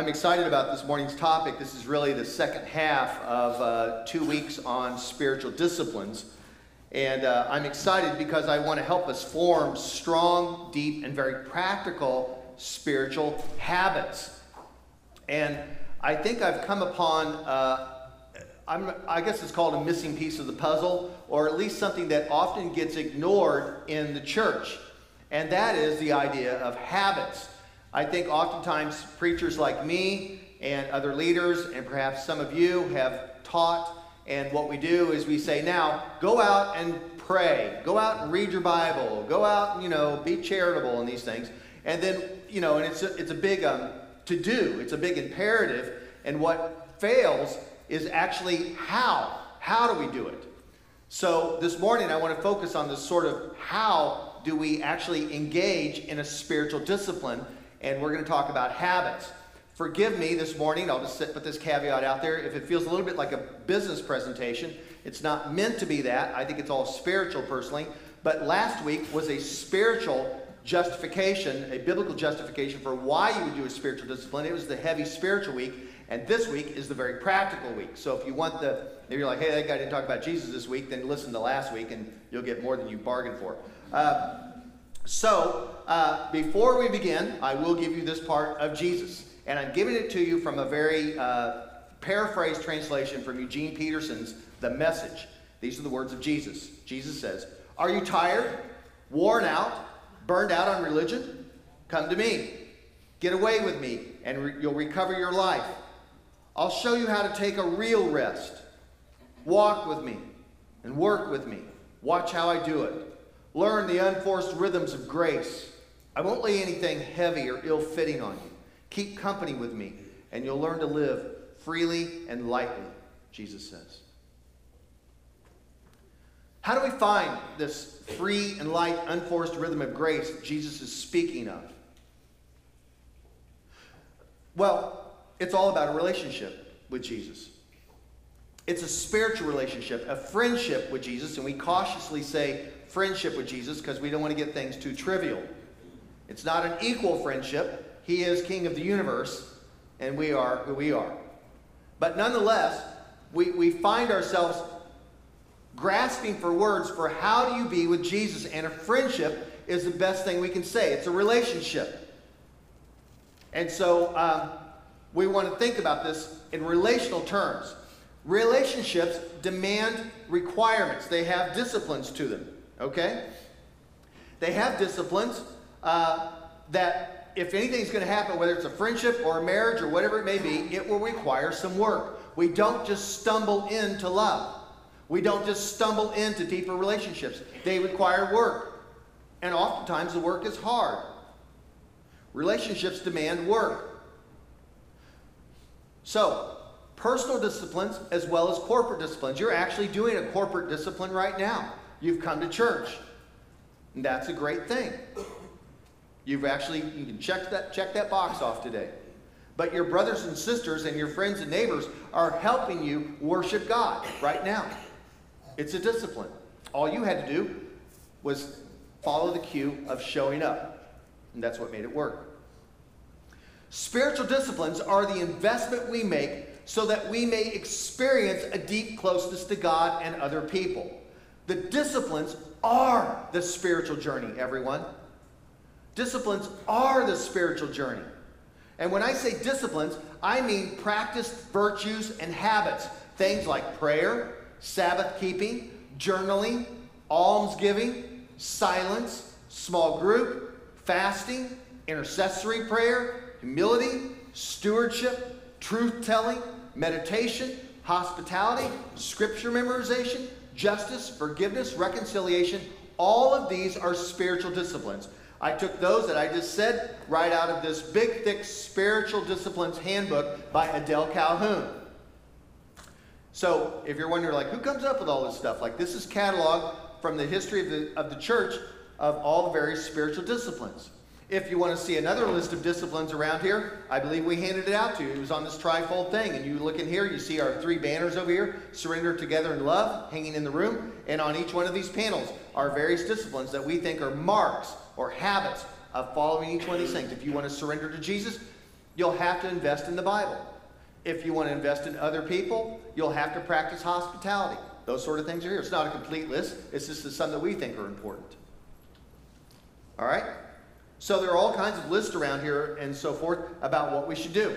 I'm excited about this morning's topic. This is really the second half of uh, two weeks on spiritual disciplines. And uh, I'm excited because I want to help us form strong, deep, and very practical spiritual habits. And I think I've come upon, uh, i guess it's called a missing piece of the puzzle, or at least something that often gets ignored in the church. And that is the idea of habits. I think oftentimes preachers like me and other leaders, and perhaps some of you, have taught. And what we do is we say, now go out and pray, go out and read your Bible, go out and, you know, be charitable and these things. And then, you know, and it's a, it's a big um, to do, it's a big imperative. And what fails is actually how. How do we do it? So this morning I want to focus on this sort of how do we actually engage in a spiritual discipline and we're going to talk about habits. Forgive me this morning, I'll just put this caveat out there. If it feels a little bit like a business presentation, it's not meant to be that. I think it's all spiritual personally. But last week was a spiritual justification, a biblical justification for why you would do a spiritual discipline. It was the heavy spiritual week. And this week is the very practical week. So if you want the, maybe you're like, hey, that guy didn't talk about Jesus this week, then listen to last week and you'll get more than you bargained for. Uh, so, uh, before we begin, I will give you this part of Jesus. And I'm giving it to you from a very uh, paraphrased translation from Eugene Peterson's The Message. These are the words of Jesus. Jesus says, Are you tired, worn out, burned out on religion? Come to me. Get away with me, and re- you'll recover your life. I'll show you how to take a real rest. Walk with me and work with me. Watch how I do it. Learn the unforced rhythms of grace. I won't lay anything heavy or ill fitting on you. Keep company with me, and you'll learn to live freely and lightly, Jesus says. How do we find this free and light, unforced rhythm of grace Jesus is speaking of? Well, it's all about a relationship with Jesus. It's a spiritual relationship, a friendship with Jesus, and we cautiously say friendship with Jesus because we don't want to get things too trivial. It's not an equal friendship. He is King of the universe, and we are who we are. But nonetheless, we, we find ourselves grasping for words for how do you be with Jesus, and a friendship is the best thing we can say. It's a relationship. And so um, we want to think about this in relational terms. Relationships demand requirements, they have disciplines to them. Okay? They have disciplines uh, that if anything's going to happen, whether it's a friendship or a marriage or whatever it may be, it will require some work. We don't just stumble into love. We don't just stumble into deeper relationships. They require work. And oftentimes the work is hard. Relationships demand work. So, personal disciplines as well as corporate disciplines. You're actually doing a corporate discipline right now. You've come to church. And that's a great thing. You've actually, you can check that, check that box off today. But your brothers and sisters and your friends and neighbors are helping you worship God right now. It's a discipline. All you had to do was follow the cue of showing up. And that's what made it work. Spiritual disciplines are the investment we make so that we may experience a deep closeness to God and other people. The disciplines are the spiritual journey, everyone. Disciplines are the spiritual journey. And when I say disciplines, I mean practiced virtues and habits. Things like prayer, Sabbath keeping, journaling, almsgiving, silence, small group, fasting, intercessory prayer, humility, stewardship, truth telling, meditation, hospitality, scripture memorization, justice, forgiveness, reconciliation, all of these are spiritual disciplines. I took those that I just said right out of this big, thick spiritual disciplines handbook by Adele Calhoun. So, if you're wondering, like, who comes up with all this stuff? Like, this is catalog from the history of the, of the church of all the various spiritual disciplines. If you want to see another list of disciplines around here, I believe we handed it out to you. It was on this trifold thing. And you look in here, you see our three banners over here surrender together in love, hanging in the room. And on each one of these panels are various disciplines that we think are marks or habits of following each one of these things. If you want to surrender to Jesus, you'll have to invest in the Bible. If you want to invest in other people, you'll have to practice hospitality. Those sort of things are here. It's not a complete list, it's just some that we think are important. All right? So there are all kinds of lists around here and so forth about what we should do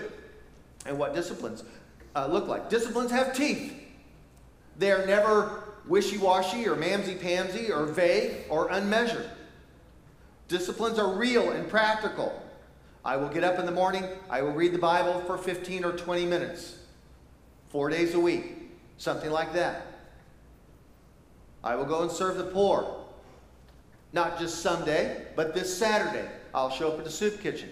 and what disciplines uh, look like. Disciplines have teeth. They are never wishy washy or mamsy pamsy or vague or unmeasured. Disciplines are real and practical. I will get up in the morning, I will read the Bible for 15 or 20 minutes, four days a week, something like that. I will go and serve the poor. Not just someday, but this Saturday, I'll show up at the soup kitchen.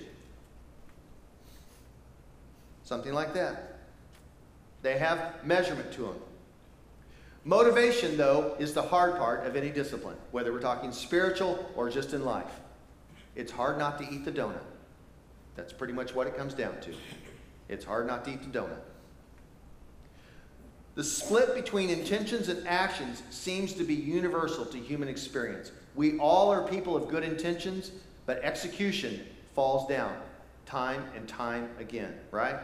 Something like that. They have measurement to them. Motivation, though, is the hard part of any discipline, whether we're talking spiritual or just in life. It's hard not to eat the donut. That's pretty much what it comes down to. It's hard not to eat the donut. The split between intentions and actions seems to be universal to human experience. We all are people of good intentions, but execution falls down time and time again, right?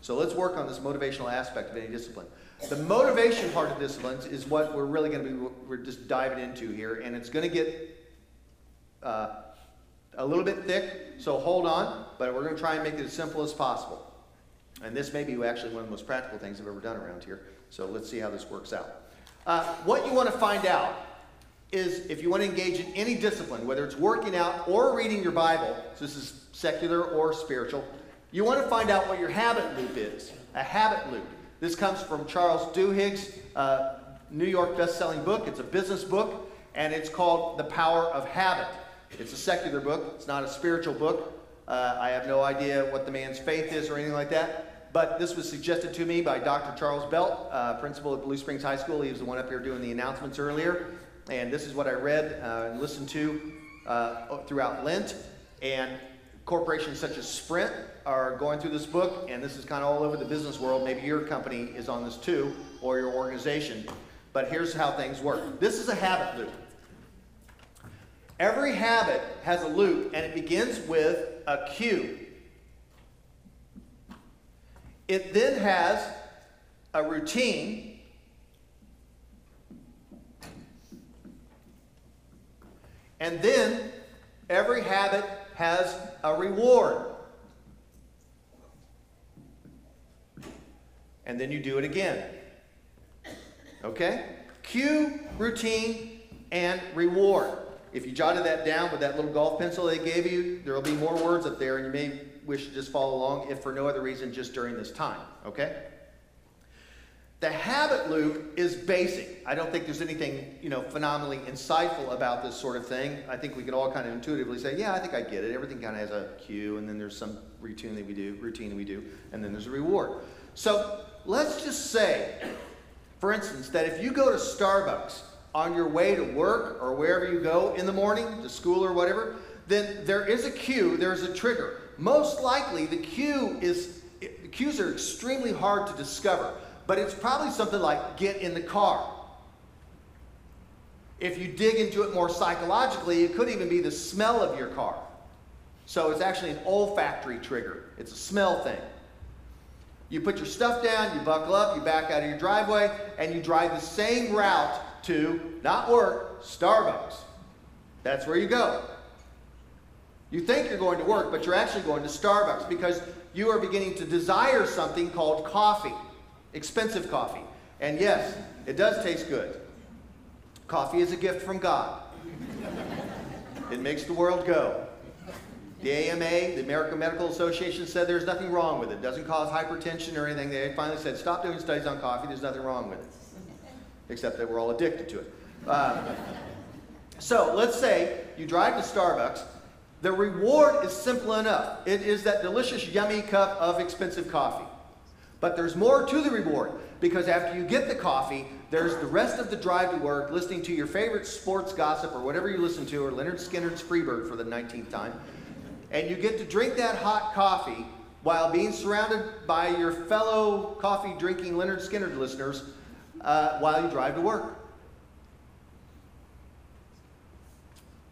So let's work on this motivational aspect of any discipline. The motivation part of disciplines is what we're really going to be we're just diving into here, and it's going to get uh, a little bit thick. So hold on, but we're going to try and make it as simple as possible. And this may be actually one of the most practical things I've ever done around here. So let's see how this works out. Uh, what you want to find out is if you want to engage in any discipline, whether it's working out or reading your Bible, so this is secular or spiritual, you want to find out what your habit loop is. A habit loop. This comes from Charles Duhigg's uh, New York best-selling book. It's a business book, and it's called The Power of Habit. It's a secular book. It's not a spiritual book. Uh, I have no idea what the man's faith is or anything like that. But this was suggested to me by Dr. Charles Belt, uh, principal at Blue Springs High School. He was the one up here doing the announcements earlier. And this is what I read uh, and listened to uh, throughout Lent. And corporations such as Sprint are going through this book, and this is kind of all over the business world. Maybe your company is on this too, or your organization. But here's how things work this is a habit loop. Every habit has a loop, and it begins with a cue. It then has a routine. And then every habit has a reward. And then you do it again. Okay? Cue, routine, and reward. If you jotted that down with that little golf pencil they gave you, there will be more words up there, and you may wish to just follow along, if for no other reason, just during this time. Okay? The habit loop is basic. I don't think there's anything, you know, phenomenally insightful about this sort of thing. I think we could all kind of intuitively say, yeah, I think I get it. Everything kind of has a cue, and then there's some routine that we do, routine that we do, and then there's a reward. So let's just say, for instance, that if you go to Starbucks on your way to work or wherever you go in the morning, to school or whatever, then there is a cue, there's a trigger. Most likely, the cue is, the cues are extremely hard to discover but it's probably something like get in the car. If you dig into it more psychologically, it could even be the smell of your car. So it's actually an olfactory trigger, it's a smell thing. You put your stuff down, you buckle up, you back out of your driveway, and you drive the same route to, not work, Starbucks. That's where you go. You think you're going to work, but you're actually going to Starbucks because you are beginning to desire something called coffee expensive coffee. And yes, it does taste good. Coffee is a gift from God. it makes the world go. The AMA, the American Medical Association, said there's nothing wrong with it. It doesn't cause hypertension or anything. They finally said, stop doing studies on coffee. There's nothing wrong with it. Except that we're all addicted to it. Uh, so let's say you drive to Starbucks. The reward is simple enough. It is that delicious, yummy cup of expensive coffee. But there's more to the reward because after you get the coffee, there's the rest of the drive to work listening to your favorite sports gossip or whatever you listen to, or Lynyrd Skynyrd's Freebird for the 19th time. And you get to drink that hot coffee while being surrounded by your fellow coffee drinking Leonard Skinner listeners uh, while you drive to work.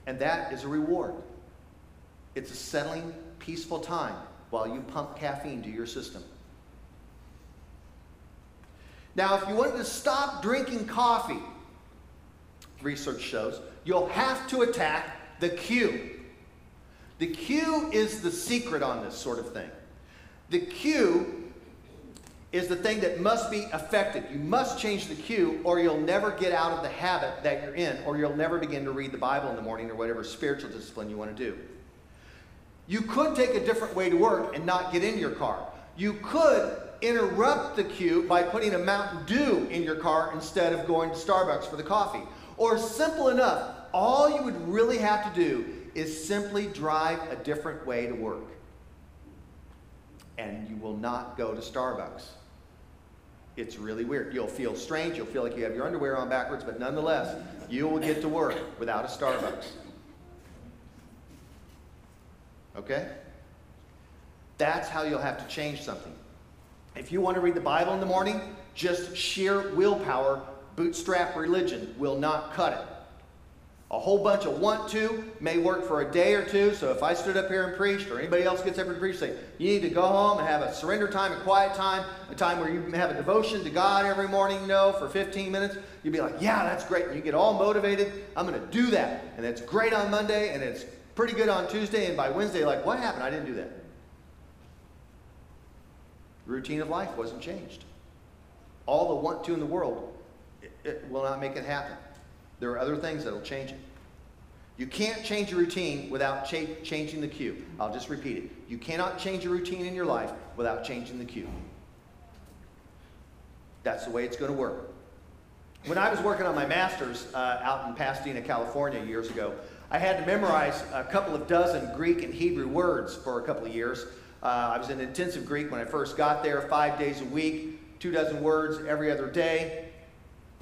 And that is a reward. It's a settling, peaceful time while you pump caffeine to your system. Now, if you wanted to stop drinking coffee, research shows, you'll have to attack the cue. The cue is the secret on this sort of thing. The cue is the thing that must be affected. You must change the cue, or you'll never get out of the habit that you're in, or you'll never begin to read the Bible in the morning or whatever spiritual discipline you want to do. You could take a different way to work and not get in your car. You could interrupt the cue by putting a Mountain Dew in your car instead of going to Starbucks for the coffee. Or simple enough, all you would really have to do is simply drive a different way to work. And you will not go to Starbucks. It's really weird. You'll feel strange. You'll feel like you have your underwear on backwards, but nonetheless, you will get to work without a Starbucks. Okay? That's how you'll have to change something. If you want to read the Bible in the morning, just sheer willpower, bootstrap religion will not cut it. A whole bunch of want to may work for a day or two. So if I stood up here and preached, or anybody else gets up and preached, say, you need to go home and have a surrender time, a quiet time, a time where you have a devotion to God every morning, you know, for 15 minutes, you'd be like, yeah, that's great. And you get all motivated. I'm going to do that. And it's great on Monday, and it's pretty good on Tuesday. And by Wednesday, like, what happened? I didn't do that. Routine of life wasn't changed. All the want to in the world, it, it will not make it happen. There are other things that will change it. You can't change a routine without cha changing the cue. I'll just repeat it. You cannot change a routine in your life without changing the cue. That's the way it's going to work. When I was working on my master's uh, out in Pasadena, California, years ago, I had to memorize a couple of dozen Greek and Hebrew words for a couple of years. Uh, I was in intensive Greek when I first got there, five days a week, two dozen words every other day,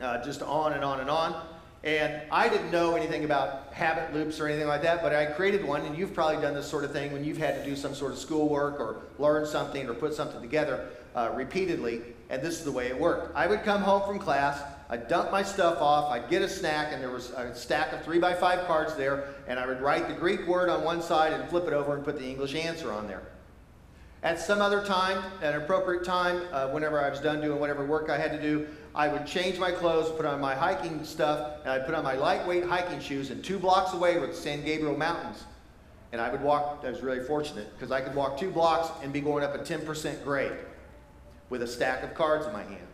uh, just on and on and on. And I didn't know anything about habit loops or anything like that, but I created one, and you've probably done this sort of thing when you've had to do some sort of schoolwork or learn something or put something together uh, repeatedly, and this is the way it worked. I would come home from class, I'd dump my stuff off, I'd get a snack, and there was a stack of three by five cards there, and I would write the Greek word on one side and flip it over and put the English answer on there. At some other time, at an appropriate time, uh, whenever I was done doing whatever work I had to do, I would change my clothes, put on my hiking stuff, and I'd put on my lightweight hiking shoes, and two blocks away were the San Gabriel Mountains. And I would walk, I was really fortunate, because I could walk two blocks and be going up a 10% grade with a stack of cards in my hands.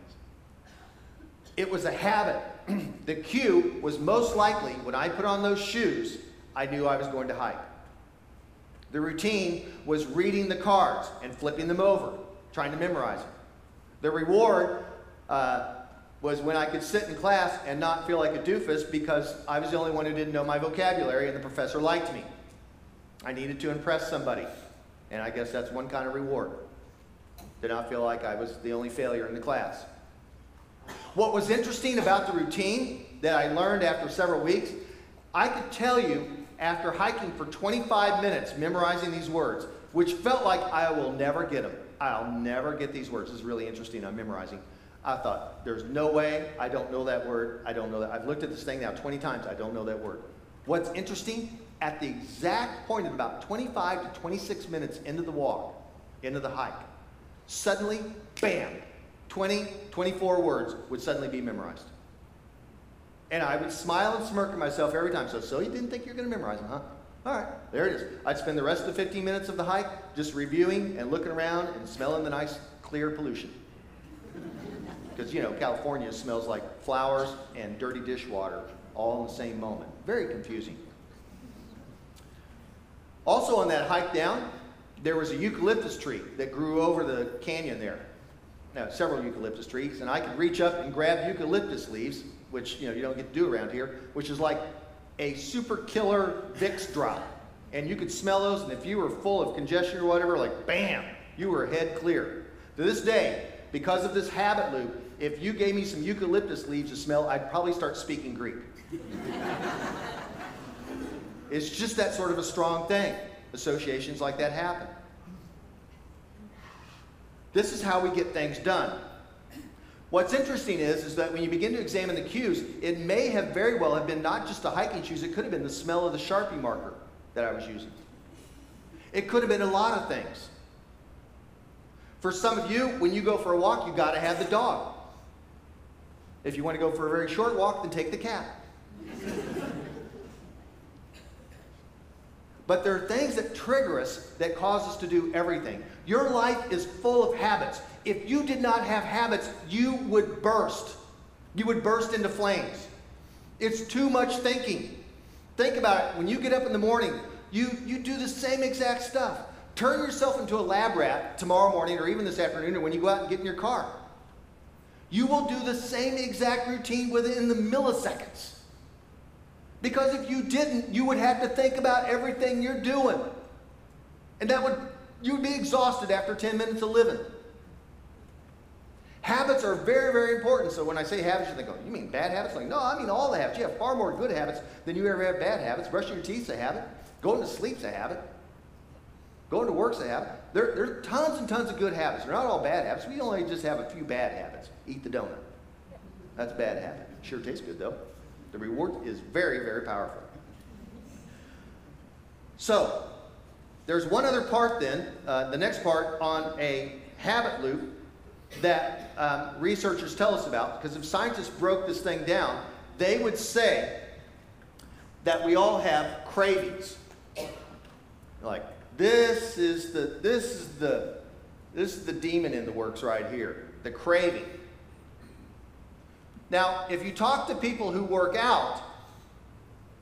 It was a habit. the cue was most likely when I put on those shoes, I knew I was going to hike. The routine was reading the cards and flipping them over, trying to memorize them. The reward uh, was when I could sit in class and not feel like a doofus because I was the only one who didn't know my vocabulary and the professor liked me. I needed to impress somebody. And I guess that's one kind of reward. To not feel like I was the only failure in the class. What was interesting about the routine that I learned after several weeks, I could tell you after hiking for 25 minutes, memorizing these words, which felt like I will never get them. I'll never get these words. This is really interesting. I'm memorizing. I thought, there's no way I don't know that word. I don't know that. I've looked at this thing now 20 times. I don't know that word. What's interesting, at the exact point of about 25 to 26 minutes into the walk, into the hike, suddenly, bam, 20, 24 words would suddenly be memorized. And I would smile and smirk at myself every time. So, so you didn't think you're going to memorize them, huh? All right, there it is. I'd spend the rest of the 15 minutes of the hike just reviewing and looking around and smelling the nice, clear pollution. Because, you know, California smells like flowers and dirty dishwater all in the same moment. Very confusing. Also, on that hike down, there was a eucalyptus tree that grew over the canyon there. Now, several eucalyptus trees, and I could reach up and grab eucalyptus leaves which you know you don't get to do around here, which is like a super killer Vicks drop. And you could smell those, and if you were full of congestion or whatever, like bam, you were head clear. To this day, because of this habit loop, if you gave me some eucalyptus leaves to smell, I'd probably start speaking Greek. it's just that sort of a strong thing. Associations like that happen. This is how we get things done. What's interesting is, is that when you begin to examine the cues, it may have very well have been not just the hiking shoes, it could have been the smell of the Sharpie marker that I was using. It could have been a lot of things. For some of you, when you go for a walk, you've got to have the dog. If you want to go for a very short walk, then take the cat. But there are things that trigger us that cause us to do everything. Your life is full of habits. If you did not have habits, you would burst. You would burst into flames. It's too much thinking. Think about it. When you get up in the morning, you, you do the same exact stuff. Turn yourself into a lab rat tomorrow morning or even this afternoon or when you go out and get in your car. You will do the same exact routine within the milliseconds. Because if you didn't, you would have to think about everything you're doing. And that would you'd be exhausted after 10 minutes of living. Habits are very, very important. So when I say habits, you think, oh, you mean bad habits? Like, no, I mean all the habits. You have far more good habits than you ever have bad habits. Brushing your teeth's a habit. Going to sleep's a habit. Going to work's a habit. There, there are tons and tons of good habits. They're not all bad habits. We only just have a few bad habits. Eat the donut. That's a bad habit. Sure tastes good, though. The reward is very, very powerful. So, there's one other part then, uh, the next part on a habit loop that um, researchers tell us about. Because if scientists broke this thing down, they would say that we all have cravings. Like, this is the this is the this is the demon in the works right here, the craving. Now, if you talk to people who work out,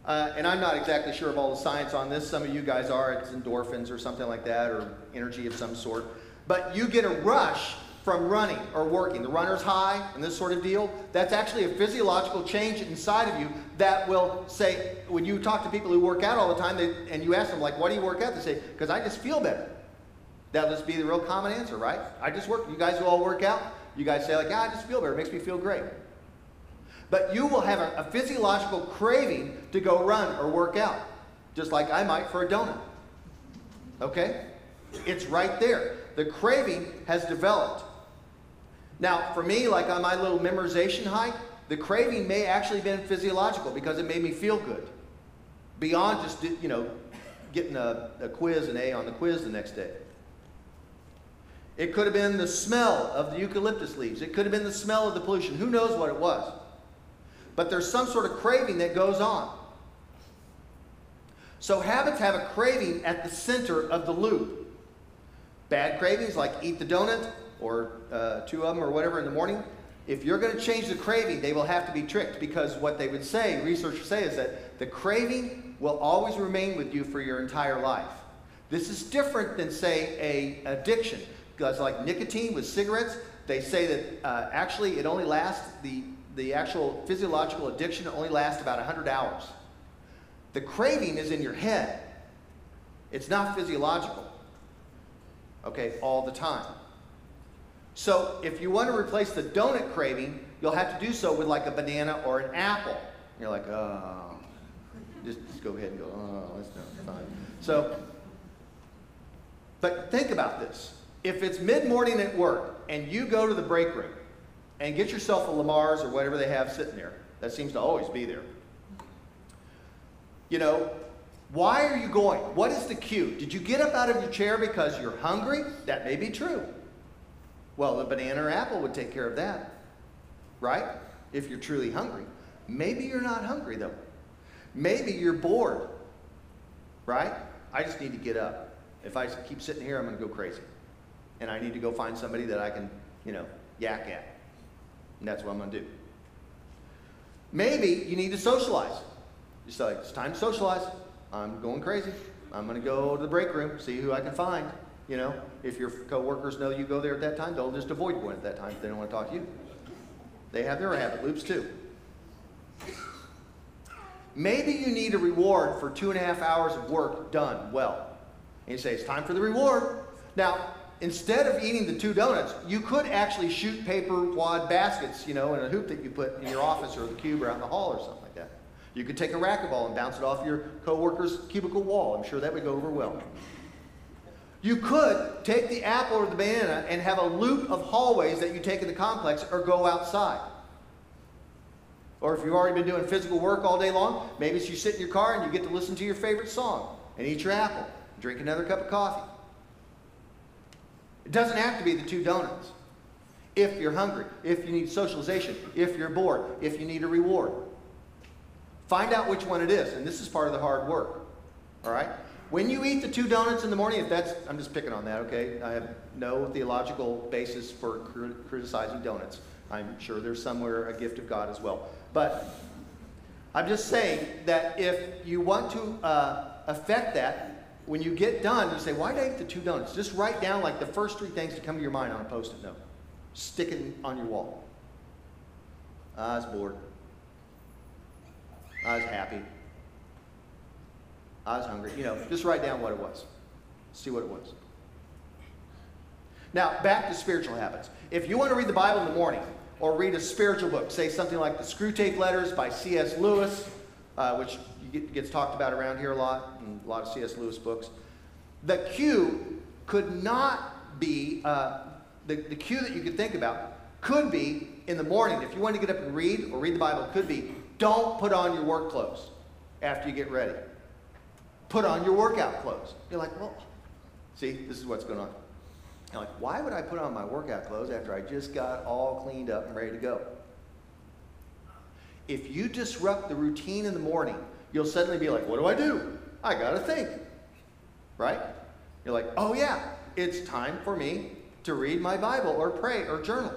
uh, and I'm not exactly sure of all the science on this, some of you guys are, it's endorphins or something like that, or energy of some sort, but you get a rush from running or working, the runner's high and this sort of deal, that's actually a physiological change inside of you that will say, when you talk to people who work out all the time they, and you ask them, like, why do you work out? They say, because I just feel better. That'll just be the real common answer, right? I just work. You guys who all work out, you guys say, like, yeah, I just feel better. It makes me feel great. But you will have a, a physiological craving to go run or work out, just like I might for a donut. Okay? It's right there. The craving has developed. Now, for me, like on my little memorization hike, the craving may actually have been physiological because it made me feel good. Beyond just, you know, getting a, a quiz, an A on the quiz the next day. It could have been the smell of the eucalyptus leaves. It could have been the smell of the pollution. Who knows what it was? But there's some sort of craving that goes on. So habits have a craving at the center of the loop. Bad cravings like eat the donut, or uh, two of them or whatever in the morning, if you're going to change the craving, they will have to be tricked because what they would say, researchers say, is that the craving will always remain with you for your entire life. This is different than, say, a addiction. Because like nicotine with cigarettes, they say that uh, actually it only lasts, the, the actual physiological addiction only lasts about 100 hours. The craving is in your head. It's not physiological. Okay, all the time. So if you want to replace the donut craving, you'll have to do so with like a banana or an apple. You're like, oh, just, just go ahead and go, oh, that's not fine. So, but think about this. If it's mid-morning at work and you go to the break room and get yourself a LaMar's or whatever they have sitting there, that seems to always be there. You know, why are you going? What is the cue? Did you get up out of your chair because you're hungry? That may be true. Well, a banana or apple would take care of that, right? If you're truly hungry. Maybe you're not hungry, though. Maybe you're bored, right? I just need to get up. If I keep sitting here, I'm going to go crazy. And I need to go find somebody that I can, you know, yak at. And that's what I'm going to do. Maybe you need to socialize. Just like, it's time to socialize. I'm going crazy. I'm going to go to the break room, see who I can find. You know, if your coworkers know you go there at that time, they'll just avoid going at that time if they don't want to talk to you. They have their habit loops too. Maybe you need a reward for two and a half hours of work done well. And you say, it's time for the reward. Now, instead of eating the two donuts, you could actually shoot paper wad baskets, you know, in a hoop that you put in your office or the cube or out in the hall or something like that. You could take a racquetball and bounce it off your coworker's cubicle wall. I'm sure that would go over well. You could take the apple or the banana and have a loop of hallways that you take in the complex or go outside. Or if you've already been doing physical work all day long, maybe you sit in your car and you get to listen to your favorite song and eat your apple, drink another cup of coffee. It doesn't have to be the two donuts. If you're hungry, if you need socialization, if you're bored, if you need a reward. Find out which one it is, and this is part of the hard work. All right? When you eat the two donuts in the morning, if that's, I'm just picking on that, okay? I have no theological basis for criticizing donuts. I'm sure there's somewhere a gift of God as well. But I'm just saying that if you want to uh, affect that, when you get done, you say, Why did I eat the two donuts? Just write down like the first three things that come to your mind on a post it note. Stick it on your wall. I was bored. I was happy. I was hungry. You know, just write down what it was. See what it was. Now, back to spiritual habits. If you want to read the Bible in the morning or read a spiritual book, say something like the Screwtape Letters by C.S. Lewis, uh, which gets talked about around here a lot, in a lot of C.S. Lewis books, the cue could not be, uh, the, the cue that you could think about could be in the morning. If you want to get up and read or read the Bible, could be don't put on your work clothes after you get ready. Put on your workout clothes. You're like, well, see, this is what's going on. You're like, why would I put on my workout clothes after I just got all cleaned up and ready to go? If you disrupt the routine in the morning, you'll suddenly be like, what do I do? I got to think. Right? You're like, oh yeah, it's time for me to read my Bible or pray or journal.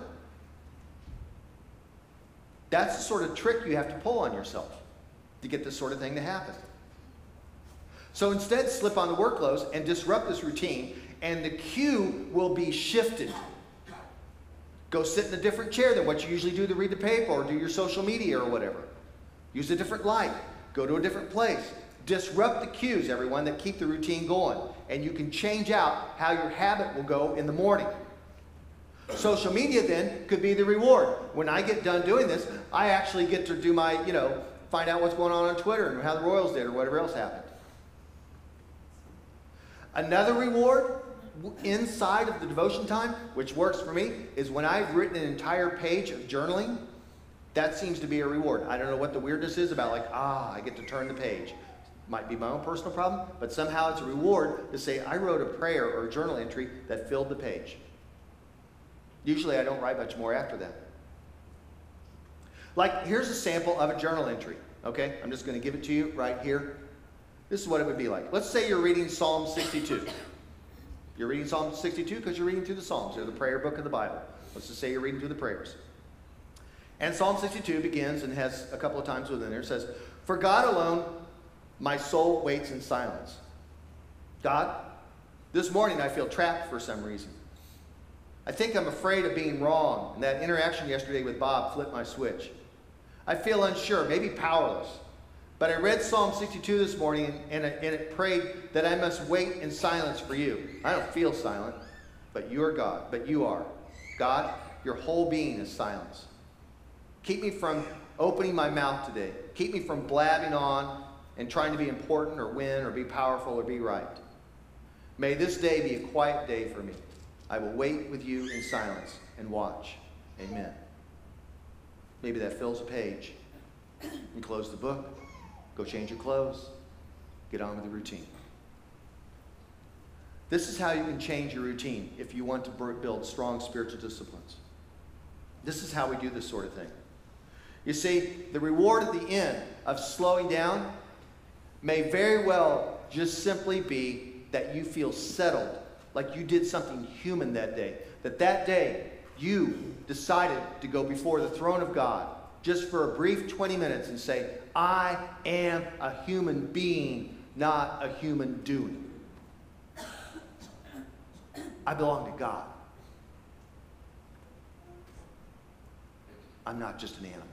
That's the sort of trick you have to pull on yourself to get this sort of thing to happen. So instead, slip on the work clothes and disrupt this routine, and the cue will be shifted. Go sit in a different chair than what you usually do to read the paper or do your social media or whatever. Use a different light. Go to a different place. Disrupt the cues, everyone, that keep the routine going. And you can change out how your habit will go in the morning. Social media then could be the reward. When I get done doing this, I actually get to do my, you know, find out what's going on on Twitter and how the Royals did or whatever else happened. Another reward inside of the devotion time, which works for me, is when I've written an entire page of journaling. That seems to be a reward. I don't know what the weirdness is about, like, ah, I get to turn the page. Might be my own personal problem, but somehow it's a reward to say I wrote a prayer or a journal entry that filled the page. Usually I don't write much more after that. Like, here's a sample of a journal entry, okay? I'm just going to give it to you right here. This is what it would be like. Let's say you're reading Psalm 62. You're reading Psalm 62 because you're reading through the Psalms. They're the prayer book of the Bible. Let's just say you're reading through the prayers. And Psalm 62 begins and has a couple of times within there. It says, For God alone, my soul waits in silence. God, this morning I feel trapped for some reason. I think I'm afraid of being wrong, and that interaction yesterday with Bob flipped my switch. I feel unsure, maybe powerless. But I read Psalm 62 this morning, and, and it prayed that I must wait in silence for you. I don't feel silent, but you are God, but you are. God, your whole being is silence. Keep me from opening my mouth today. Keep me from blabbing on and trying to be important or win or be powerful or be right. May this day be a quiet day for me. I will wait with you in silence and watch. Amen. Maybe that fills a page. You close the book, go change your clothes, get on with the routine. This is how you can change your routine if you want to build strong spiritual disciplines. This is how we do this sort of thing. You see, the reward at the end of slowing down may very well just simply be that you feel settled like you did something human that day. That that day you decided to go before the throne of God just for a brief 20 minutes and say, I am a human being, not a human doing. I belong to God. I'm not just an animal.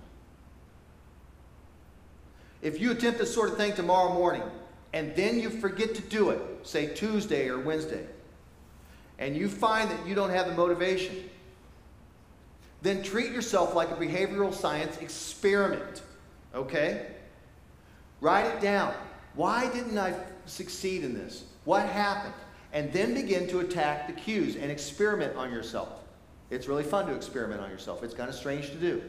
If you attempt this sort of thing tomorrow morning and then you forget to do it, say Tuesday or Wednesday, and you find that you don't have the motivation, then treat yourself like a behavioral science experiment. Okay? Write it down. Why didn't I succeed in this? What happened? And then begin to attack the cues and experiment on yourself. It's really fun to experiment on yourself. It's kind of strange to do.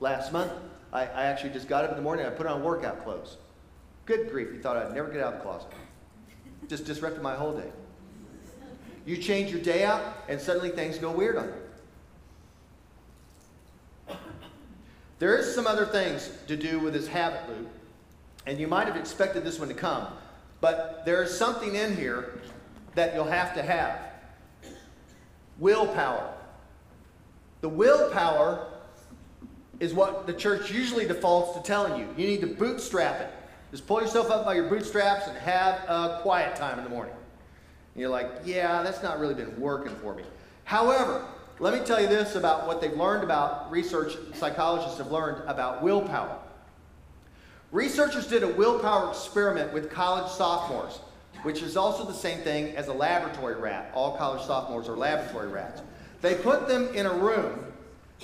Last month, I, I actually just got up in the morning I put on workout clothes. Good grief, you thought I'd never get out of the closet. Just disrupted my whole day. You change your day out, and suddenly things go weird on you. There is some other things to do with this habit loop, and you might have expected this one to come, but there is something in here that you'll have to have willpower. The willpower is what the church usually defaults to telling you. You need to bootstrap it. Just pull yourself up by your bootstraps and have a quiet time in the morning. And you're like, yeah, that's not really been working for me. However, let me tell you this about what they've learned about research psychologists have learned about willpower. Researchers did a willpower experiment with college sophomores, which is also the same thing as a laboratory rat. All college sophomores are laboratory rats. They put them in a room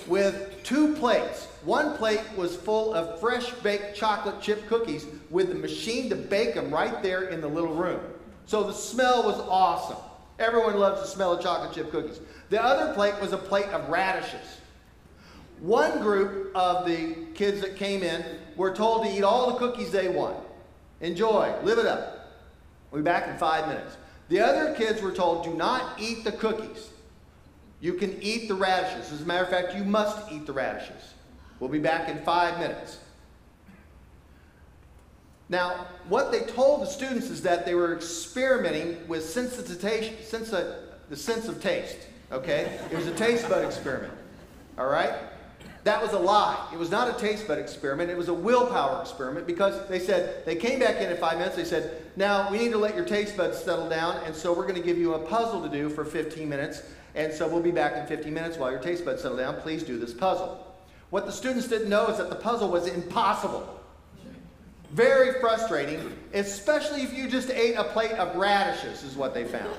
with two plates. One plate was full of fresh baked chocolate chip cookies with the machine to bake them right there in the little room. So the smell was awesome. Everyone loves the smell of chocolate chip cookies. The other plate was a plate of radishes. One group of the kids that came in were told to eat all the cookies they want. Enjoy, live it up. We'll be back in five minutes. The other kids were told, do not eat the cookies. You can eat the radishes. As a matter of fact, you must eat the radishes. We'll be back in five minutes. Now, what they told the students is that they were experimenting with sensitization, the sense of taste. Okay? It was a taste bud experiment. All right? That was a lie. It was not a taste bud experiment. It was a willpower experiment because they said, they came back in at five minutes. They said, now we need to let your taste buds settle down, and so we're going to give you a puzzle to do for 15 minutes. And so we'll be back in 15 minutes while your taste buds settle down. Please do this puzzle. What the students didn't know is that the puzzle was impossible. Very frustrating, especially if you just ate a plate of radishes, is what they found.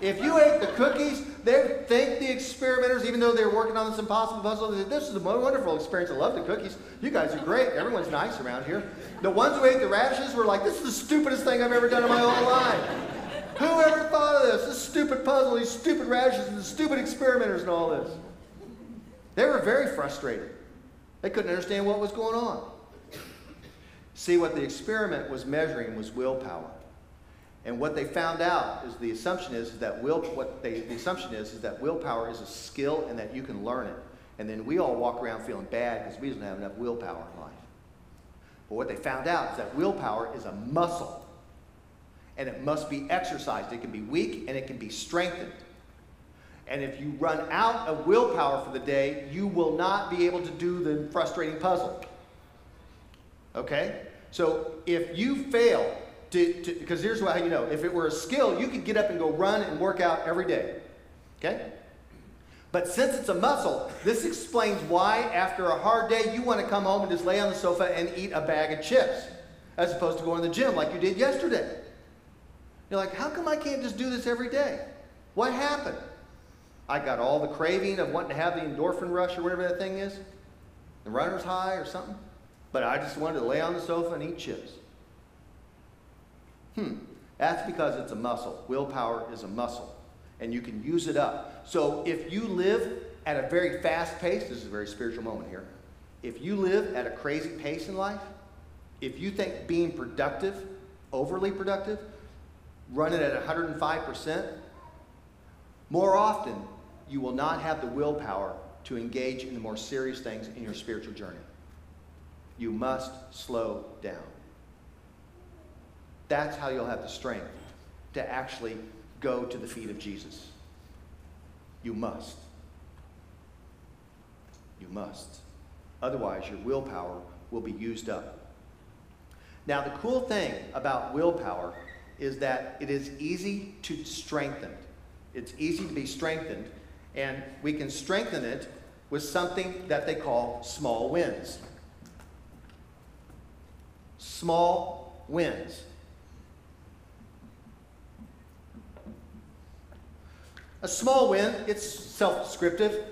If you ate the cookies, they think the experimenters, even though they were working on this impossible puzzle, they said, This is a wonderful experience. I love the cookies. You guys are great. Everyone's nice around here. The ones who ate the radishes were like, This is the stupidest thing I've ever done in my whole life. Who ever thought of this? This stupid puzzle, these stupid radishes, and the stupid experimenters, and all this. They were very frustrated. They couldn't understand what was going on. See, what the experiment was measuring was willpower. And what they found out is the assumption is, is that will what they, the assumption is is that willpower is a skill and that you can learn it. And then we all walk around feeling bad because we don't have enough willpower in life. But what they found out is that willpower is a muscle and it must be exercised. It can be weak and it can be strengthened. And if you run out of willpower for the day, you will not be able to do the frustrating puzzle. Okay? So if you fail to, because here's how you know if it were a skill, you could get up and go run and work out every day. Okay? But since it's a muscle, this explains why after a hard day you want to come home and just lay on the sofa and eat a bag of chips as opposed to going to the gym like you did yesterday. You're like, how come I can't just do this every day? What happened? I got all the craving of wanting to have the endorphin rush or whatever that thing is, the runner's high or something, but I just wanted to lay on the sofa and eat chips. Hmm, that's because it's a muscle. Willpower is a muscle, and you can use it up. So if you live at a very fast pace, this is a very spiritual moment here. If you live at a crazy pace in life, if you think being productive, overly productive, run it at 105%, more often you will not have the willpower to engage in the more serious things in your spiritual journey. You must slow down. That's how you'll have the strength to actually go to the feet of Jesus. You must. You must. Otherwise, your willpower will be used up. Now, the cool thing about willpower is that it is easy to strengthen. It's easy to be strengthened, and we can strengthen it with something that they call small wins. Small wins. A small win, it's self descriptive.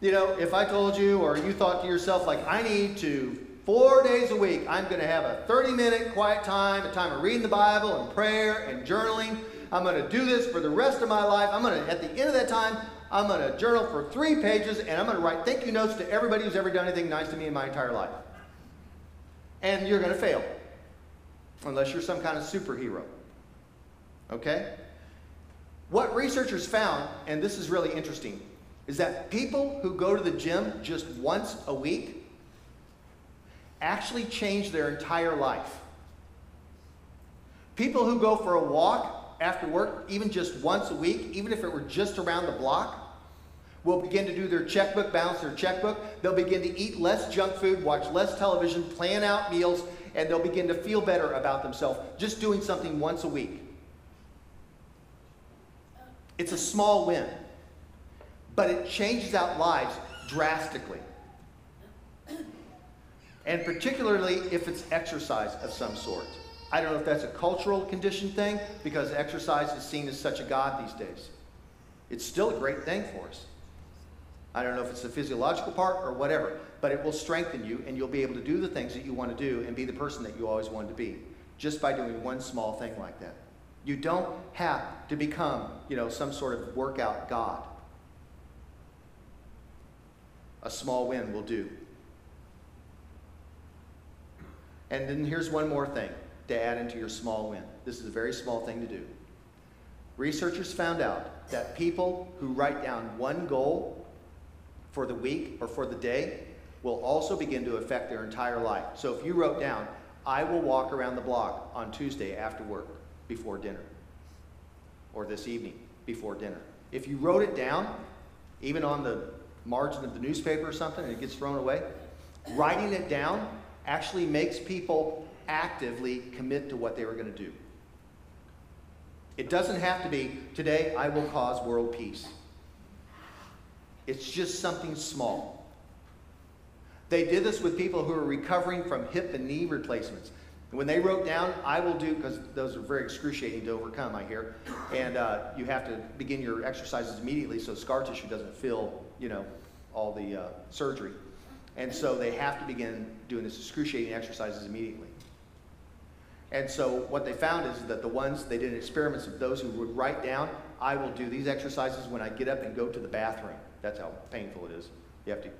You know, if I told you or you thought to yourself, like, I need to Four days a week, I'm going to have a 30 minute quiet time, a time of reading the Bible and prayer and journaling. I'm going to do this for the rest of my life. I'm going to, at the end of that time, I'm going to journal for three pages and I'm going to write thank you notes to everybody who's ever done anything nice to me in my entire life. And you're going to fail. Unless you're some kind of superhero. Okay? What researchers found, and this is really interesting, is that people who go to the gym just once a week actually change their entire life. People who go for a walk after work, even just once a week, even if it were just around the block, will begin to do their checkbook, balance their checkbook. They'll begin to eat less junk food, watch less television, plan out meals, and they'll begin to feel better about themselves just doing something once a week. It's a small win, but it changes out lives drastically. And particularly if it's exercise of some sort. I don't know if that's a cultural condition thing because exercise is seen as such a god these days. It's still a great thing for us. I don't know if it's the physiological part or whatever, but it will strengthen you and you'll be able to do the things that you want to do and be the person that you always wanted to be just by doing one small thing like that. You don't have to become, you know, some sort of workout god. A small win will do. And then here's one more thing to add into your small win. This is a very small thing to do. Researchers found out that people who write down one goal for the week or for the day will also begin to affect their entire life. So if you wrote down, I will walk around the block on Tuesday after work before dinner, or this evening before dinner. If you wrote it down, even on the margin of the newspaper or something, and it gets thrown away, writing it down actually makes people actively commit to what they were going to do. It doesn't have to be, today I will cause world peace. It's just something small. They did this with people who are recovering from hip and knee replacements. When they wrote down, I will do, because those are very excruciating to overcome, I hear, and uh, you have to begin your exercises immediately so scar tissue doesn't fill, you know, all the uh, surgery. And so they have to begin doing this excruciating exercises immediately. And so what they found is that the ones, they did experiments of those who would write down, I will do these exercises when I get up and go to the bathroom. That's how painful it is. You have to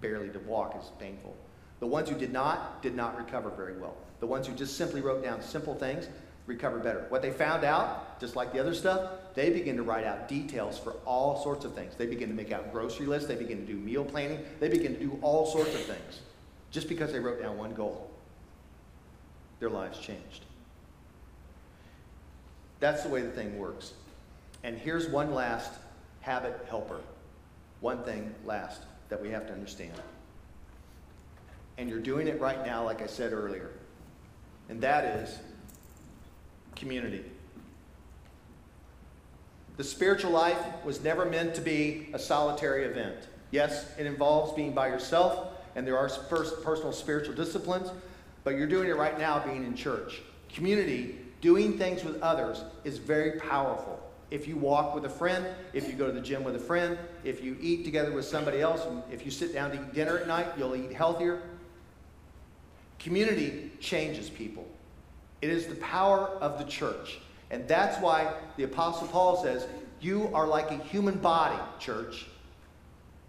barely to walk is painful. The ones who did not, did not recover very well. The ones who just simply wrote down simple things recovered better. What they found out, just like the other stuff, they begin to write out details for all sorts of things. They begin to make out grocery lists, they begin to do meal planning, they begin to do all sorts of things just because they wrote down one goal. Their lives changed. That's the way the thing works. And here's one last habit helper. One thing last that we have to understand. And you're doing it right now, like I said earlier. And that is community. The spiritual life was never meant to be a solitary event. Yes, it involves being by yourself, and there are first personal spiritual disciplines, but you're doing it right now being in church. Community, doing things with others, is very powerful. If you walk with a friend, if you go to the gym with a friend, if you eat together with somebody else, if you sit down to eat dinner at night, you'll eat healthier. Community changes people. It is the power of the church. And that's why the Apostle Paul says, You are like a human body, church.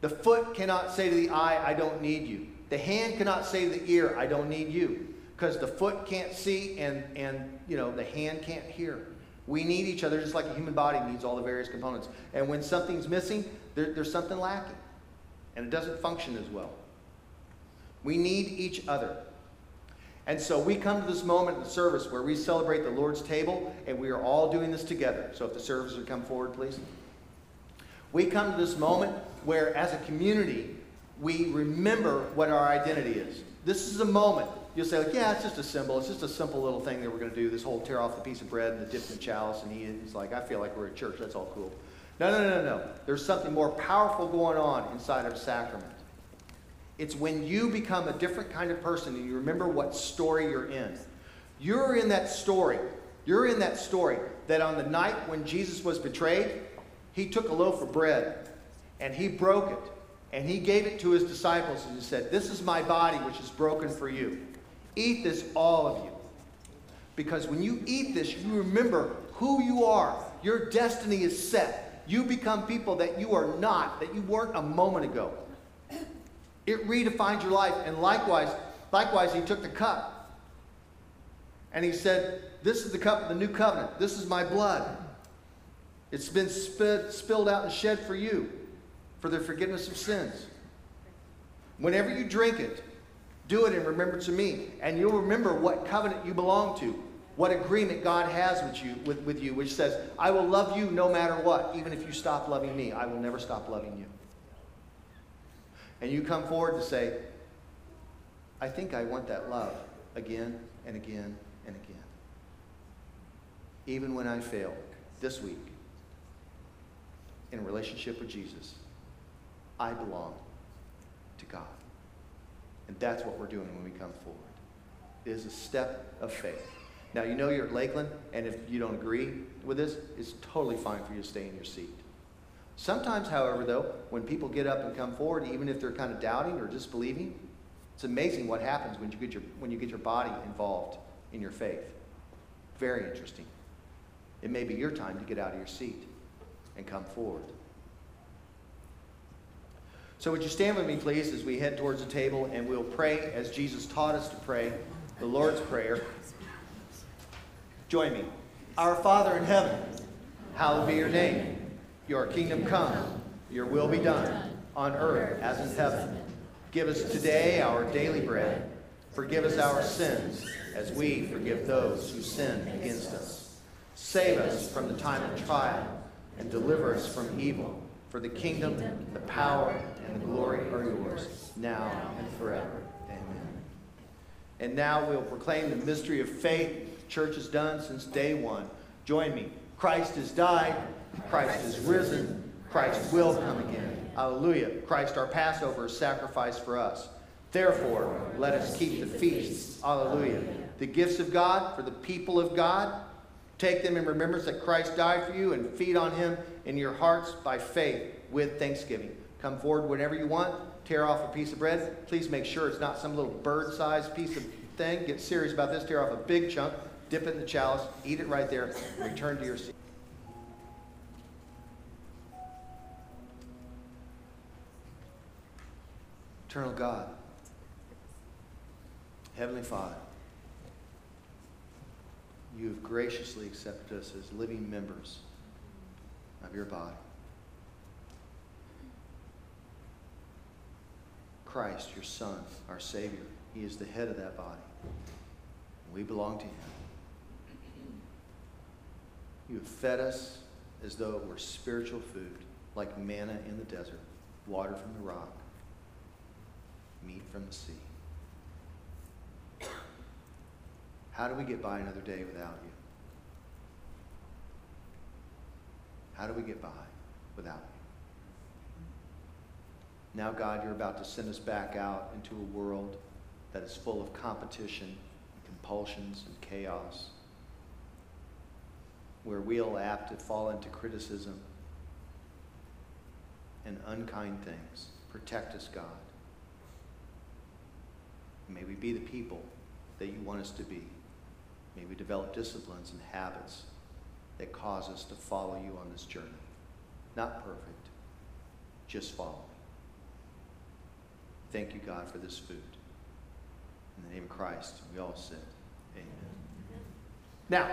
The foot cannot say to the eye, I don't need you. The hand cannot say to the ear, I don't need you. Because the foot can't see and, and you know the hand can't hear. We need each other just like a human body needs all the various components. And when something's missing, there, there's something lacking. And it doesn't function as well. We need each other. And so we come to this moment in the service where we celebrate the Lord's table, and we are all doing this together. So if the servers would come forward, please. We come to this moment where, as a community, we remember what our identity is. This is a moment. You'll say, like, yeah, it's just a symbol. It's just a simple little thing that we're going to do. This whole tear off the piece of bread and the dip in the chalice and eat it. It's like, I feel like we're at church. That's all cool. No, no, no, no. There's something more powerful going on inside of sacrament. It's when you become a different kind of person and you remember what story you're in. You're in that story. You're in that story that on the night when Jesus was betrayed, he took a loaf of bread and he broke it and he gave it to his disciples and he said, This is my body which is broken for you. Eat this, all of you. Because when you eat this, you remember who you are. Your destiny is set. You become people that you are not, that you weren't a moment ago. It redefines your life. And likewise, likewise, he took the cup and he said, This is the cup of the new covenant. This is my blood. It's been spit, spilled out and shed for you for the forgiveness of sins. Whenever you drink it, do it in remembrance of me, and you'll remember what covenant you belong to, what agreement God has with you, with, with you, which says, I will love you no matter what, even if you stop loving me, I will never stop loving you. And you come forward to say, I think I want that love again and again and again. Even when I fail this week in relationship with Jesus, I belong to God. And that's what we're doing when we come forward. It is a step of faith. Now, you know you're at Lakeland, and if you don't agree with this, it's totally fine for you to stay in your seat. Sometimes, however, though, when people get up and come forward, even if they're kind of doubting or disbelieving, it's amazing what happens when you get your, when you get your body involved in your faith. Very interesting. It may be your time to get out of your seat and come forward. So, would you stand with me, please, as we head towards the table and we'll pray as Jesus taught us to pray the Lord's Prayer. Join me. Our Father in heaven, hallowed be your name. Your kingdom come, your will be done, on earth as in heaven. Give us today our daily bread. Forgive us our sins, as we forgive those who sin against us. Save us from the time of trial, and deliver us from evil. For the kingdom, the power, and the glory are yours, now and forever. Amen. And now we'll proclaim the mystery of faith the church has done since day one. Join me. Christ has died. Christ is risen. Christ will come again. Hallelujah. Christ, our Passover, is sacrificed for us. Therefore, let us keep the feasts. Hallelujah. The gifts of God for the people of God. Take them in remembrance that Christ died for you and feed on him in your hearts by faith with thanksgiving. Come forward whenever you want. Tear off a piece of bread. Please make sure it's not some little bird sized piece of thing. Get serious about this. Tear off a big chunk. Dip it in the chalice. Eat it right there. Return to your seat. Eternal God, Heavenly Father, you have graciously accepted us as living members of your body. Christ, your Son, our Savior, He is the head of that body. We belong to Him. You have fed us as though it were spiritual food, like manna in the desert, water from the rock meat from the sea. How do we get by another day without you? How do we get by without you? Now, God, you're about to send us back out into a world that is full of competition, and compulsions, and chaos, where we'll apt to fall into criticism and unkind things. Protect us, God. May we be the people that you want us to be. May we develop disciplines and habits that cause us to follow you on this journey. Not perfect, just follow. Thank you, God, for this food. In the name of Christ, we all said, Amen. Now,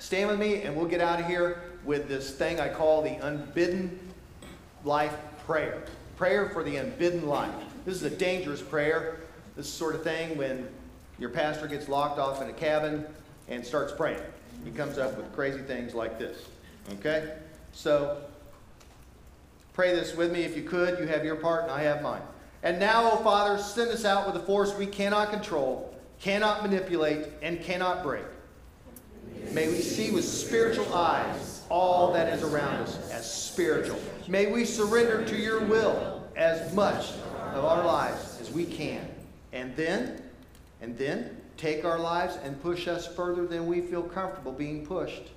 stand with me and we'll get out of here with this thing I call the unbidden life prayer. Prayer for the unbidden life. This is a dangerous prayer this sort of thing when your pastor gets locked off in a cabin and starts praying. He comes up with crazy things like this. Okay? So, pray this with me if you could. You have your part and I have mine. And now, O Father, send us out with a force we cannot control, cannot manipulate, and cannot break. May we see with spiritual eyes all that is around us as spiritual. May we surrender to your will as much of our lives as we can. And then, and then, take our lives and push us further than we feel comfortable being pushed.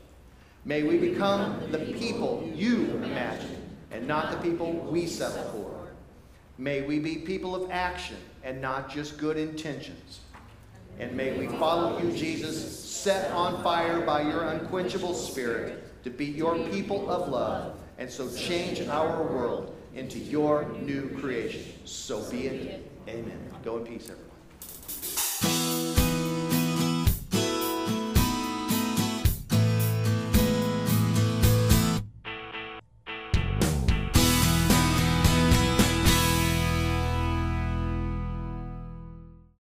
May we become the people you imagine and not the people we settle for. May we be people of action and not just good intentions. And may we follow you, Jesus, set on fire by your unquenchable spirit to be your people of love and so change our world into your new creation. So be it. Amen. Go in peace, everyone.